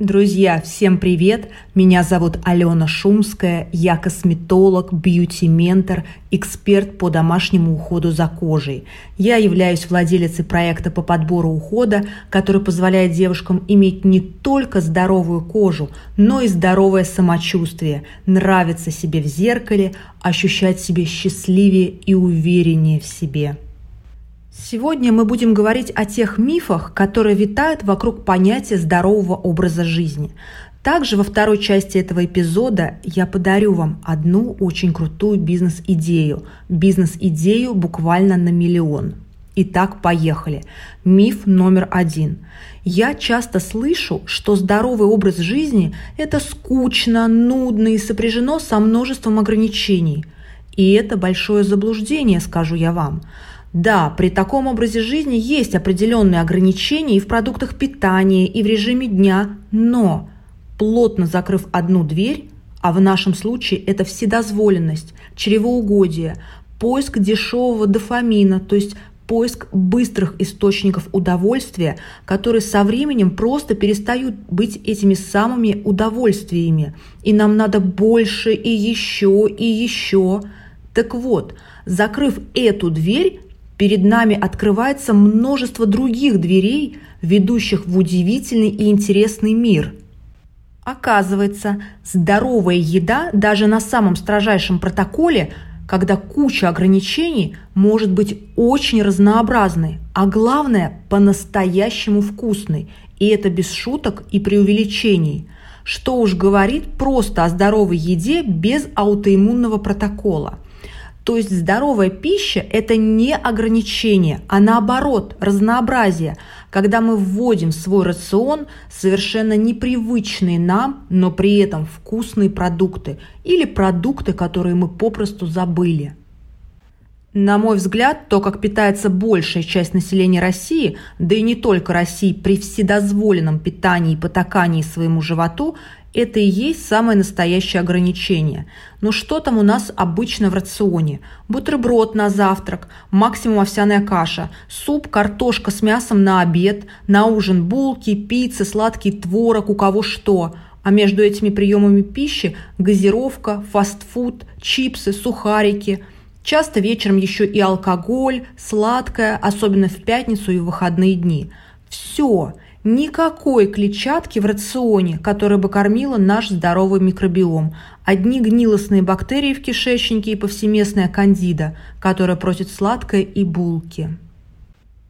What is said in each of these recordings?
Друзья, всем привет! Меня зовут Алена Шумская, я косметолог, бьюти-ментор, эксперт по домашнему уходу за кожей. Я являюсь владелицей проекта по подбору ухода, который позволяет девушкам иметь не только здоровую кожу, но и здоровое самочувствие, нравиться себе в зеркале, ощущать себя счастливее и увереннее в себе. Сегодня мы будем говорить о тех мифах, которые витают вокруг понятия здорового образа жизни. Также во второй части этого эпизода я подарю вам одну очень крутую бизнес-идею. Бизнес-идею буквально на миллион. Итак, поехали. Миф номер один. Я часто слышу, что здоровый образ жизни – это скучно, нудно и сопряжено со множеством ограничений. И это большое заблуждение, скажу я вам. Да, при таком образе жизни есть определенные ограничения и в продуктах питания, и в режиме дня, но плотно закрыв одну дверь, а в нашем случае это вседозволенность, чревоугодие, поиск дешевого дофамина, то есть поиск быстрых источников удовольствия, которые со временем просто перестают быть этими самыми удовольствиями. И нам надо больше и еще и еще. Так вот, закрыв эту дверь, перед нами открывается множество других дверей, ведущих в удивительный и интересный мир. Оказывается, здоровая еда даже на самом строжайшем протоколе, когда куча ограничений, может быть очень разнообразной, а главное – по-настоящему вкусной. И это без шуток и преувеличений. Что уж говорит просто о здоровой еде без аутоиммунного протокола – то есть здоровая пища – это не ограничение, а наоборот, разнообразие, когда мы вводим в свой рацион совершенно непривычные нам, но при этом вкусные продукты или продукты, которые мы попросту забыли. На мой взгляд, то, как питается большая часть населения России, да и не только России, при вседозволенном питании и потакании своему животу, это и есть самое настоящее ограничение. Но что там у нас обычно в рационе? Бутерброд на завтрак, максимум овсяная каша, суп, картошка с мясом на обед, на ужин булки, пиццы, сладкий творог, у кого что. А между этими приемами пищи газировка, фастфуд, чипсы, сухарики. Часто вечером еще и алкоголь, сладкое, особенно в пятницу и в выходные дни. Все – Никакой клетчатки в рационе, которая бы кормила наш здоровый микробиом. Одни гнилостные бактерии в кишечнике и повсеместная кандида, которая просит сладкое и булки.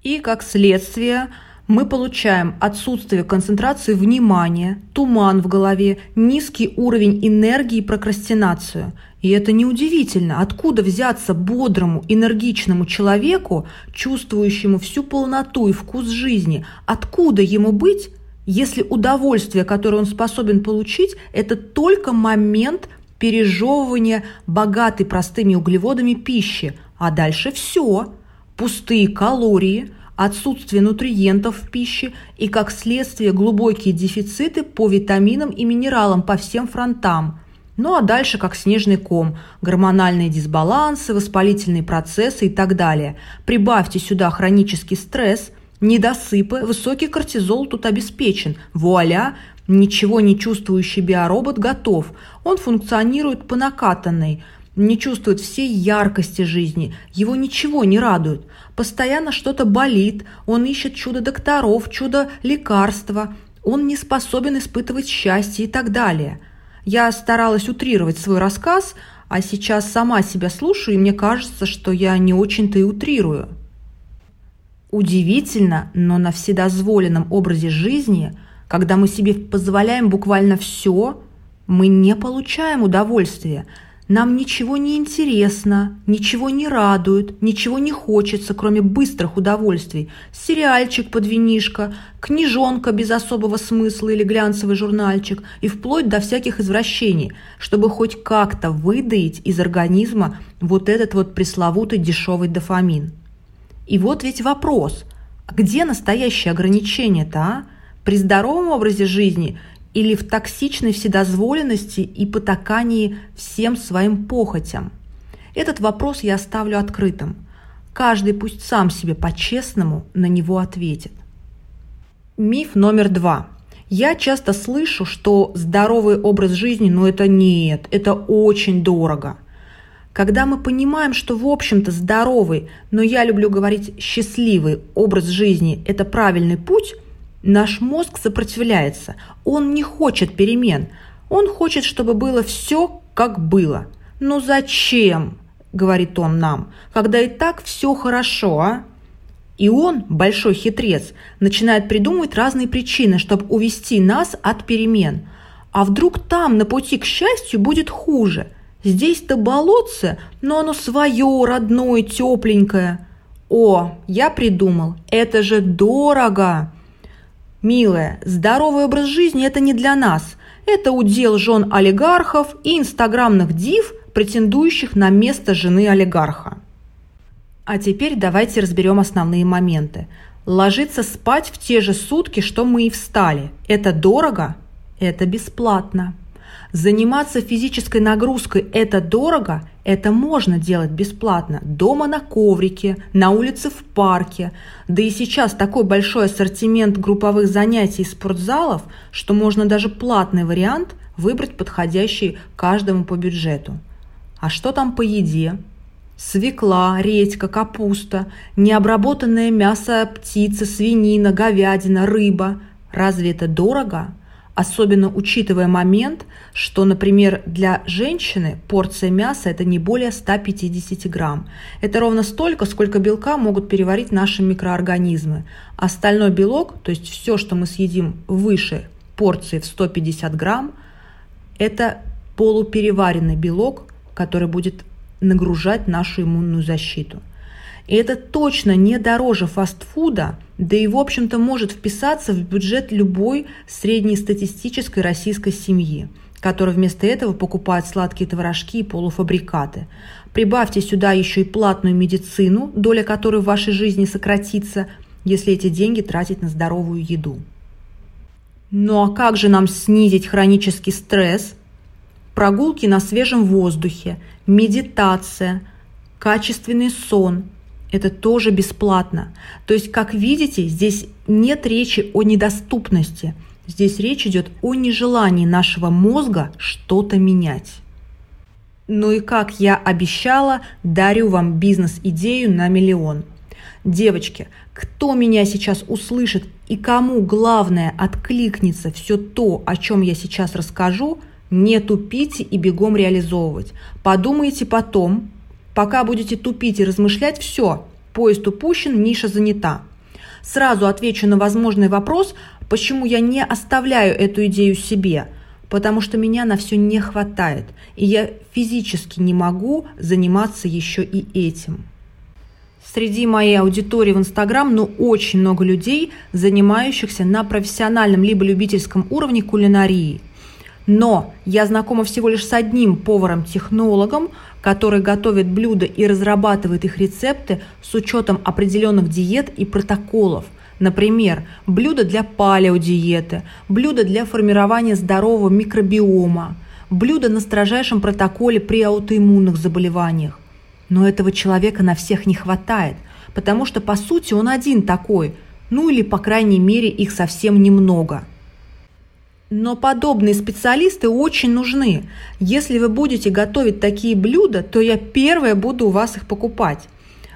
И, как следствие, мы получаем отсутствие концентрации внимания, туман в голове, низкий уровень энергии и прокрастинацию. И это неудивительно, откуда взяться бодрому, энергичному человеку, чувствующему всю полноту и вкус жизни, откуда ему быть, если удовольствие, которое он способен получить, это только момент пережевывания богатой простыми углеводами пищи, а дальше все, пустые калории – отсутствие нутриентов в пище и, как следствие, глубокие дефициты по витаминам и минералам по всем фронтам. Ну а дальше как снежный ком, гормональные дисбалансы, воспалительные процессы и так далее. Прибавьте сюда хронический стресс, недосыпы, высокий кортизол тут обеспечен. Вуаля, ничего не чувствующий биоробот готов. Он функционирует по накатанной – не чувствует всей яркости жизни, его ничего не радует. Постоянно что-то болит, он ищет чудо докторов, чудо лекарства, он не способен испытывать счастье и так далее. Я старалась утрировать свой рассказ, а сейчас сама себя слушаю, и мне кажется, что я не очень-то и утрирую. Удивительно, но на вседозволенном образе жизни, когда мы себе позволяем буквально все, мы не получаем удовольствия – нам ничего не интересно, ничего не радует, ничего не хочется, кроме быстрых удовольствий. Сериальчик под винишко, книжонка без особого смысла или глянцевый журнальчик и вплоть до всяких извращений, чтобы хоть как-то выдаить из организма вот этот вот пресловутый дешевый дофамин. И вот ведь вопрос, где настоящее ограничение-то, а? При здоровом образе жизни или в токсичной вседозволенности и потакании всем своим похотям? Этот вопрос я оставлю открытым. Каждый пусть сам себе по-честному на него ответит. Миф номер два. Я часто слышу, что здоровый образ жизни, ну это нет, это очень дорого. Когда мы понимаем, что в общем-то здоровый, но я люблю говорить счастливый образ жизни – это правильный путь, наш мозг сопротивляется. Он не хочет перемен. Он хочет, чтобы было все, как было. Ну зачем, говорит он нам, когда и так все хорошо, а? И он, большой хитрец, начинает придумывать разные причины, чтобы увести нас от перемен. А вдруг там, на пути к счастью, будет хуже? Здесь-то болотце, но оно свое, родное, тепленькое. О, я придумал, это же дорого! Милая, здоровый образ жизни – это не для нас. Это удел жен олигархов и инстаграмных див, претендующих на место жены олигарха. А теперь давайте разберем основные моменты. Ложиться спать в те же сутки, что мы и встали. Это дорого? Это бесплатно. Заниматься физической нагрузкой – это дорого? Это можно делать бесплатно. Дома на коврике, на улице в парке. Да и сейчас такой большой ассортимент групповых занятий и спортзалов, что можно даже платный вариант выбрать подходящий каждому по бюджету. А что там по еде? свекла, редька, капуста, необработанное мясо птицы, свинина, говядина, рыба. Разве это дорого? Особенно учитывая момент, что, например, для женщины порция мяса – это не более 150 грамм. Это ровно столько, сколько белка могут переварить наши микроорганизмы. Остальной белок, то есть все, что мы съедим выше порции в 150 грамм, это полупереваренный белок, который будет нагружать нашу иммунную защиту. И это точно не дороже фастфуда, да и, в общем-то, может вписаться в бюджет любой среднестатистической российской семьи, которая вместо этого покупает сладкие творожки и полуфабрикаты. Прибавьте сюда еще и платную медицину, доля которой в вашей жизни сократится, если эти деньги тратить на здоровую еду. Ну а как же нам снизить хронический стресс – прогулки на свежем воздухе, медитация, качественный сон. Это тоже бесплатно. То есть, как видите, здесь нет речи о недоступности. Здесь речь идет о нежелании нашего мозга что-то менять. Ну и как я обещала, дарю вам бизнес-идею на миллион. Девочки, кто меня сейчас услышит и кому главное откликнется все то, о чем я сейчас расскажу – не тупите и бегом реализовывать. Подумайте потом, пока будете тупить и размышлять, все, поезд упущен, ниша занята. Сразу отвечу на возможный вопрос, почему я не оставляю эту идею себе. Потому что меня на все не хватает, и я физически не могу заниматься еще и этим. Среди моей аудитории в Инстаграм, ну, очень много людей, занимающихся на профессиональном либо любительском уровне кулинарией – но я знакома всего лишь с одним поваром-технологом, который готовит блюда и разрабатывает их рецепты с учетом определенных диет и протоколов. Например, блюда для палеодиеты, блюда для формирования здорового микробиома, блюда на строжайшем протоколе при аутоиммунных заболеваниях. Но этого человека на всех не хватает, потому что по сути он один такой, ну или по крайней мере их совсем немного – но подобные специалисты очень нужны. Если вы будете готовить такие блюда, то я первая буду у вас их покупать.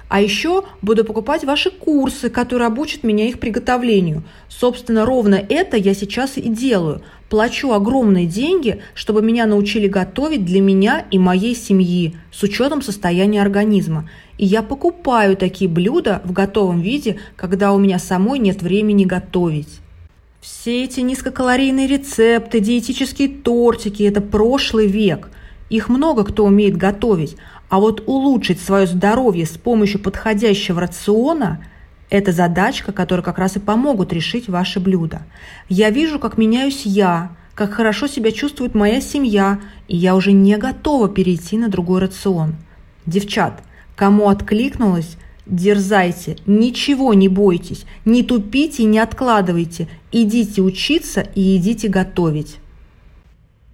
А еще буду покупать ваши курсы, которые обучат меня их приготовлению. Собственно, ровно это я сейчас и делаю. Плачу огромные деньги, чтобы меня научили готовить для меня и моей семьи с учетом состояния организма. И я покупаю такие блюда в готовом виде, когда у меня самой нет времени готовить. Все эти низкокалорийные рецепты, диетические тортики – это прошлый век. Их много кто умеет готовить, а вот улучшить свое здоровье с помощью подходящего рациона – это задачка, которая как раз и помогут решить ваши блюда. Я вижу, как меняюсь я, как хорошо себя чувствует моя семья, и я уже не готова перейти на другой рацион. Девчат, кому откликнулось, Дерзайте, ничего не бойтесь, не тупите не откладывайте, идите учиться и идите готовить.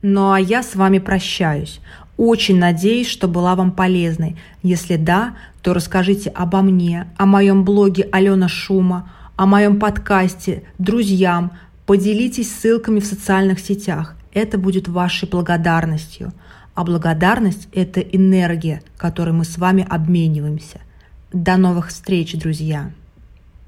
Ну а я с вами прощаюсь. Очень надеюсь, что была вам полезной. Если да, то расскажите обо мне, о моем блоге Алена Шума, о моем подкасте друзьям, Поделитесь ссылками в социальных сетях. Это будет вашей благодарностью. А благодарность – это энергия, которой мы с вами обмениваемся. До новых встреч, друзья!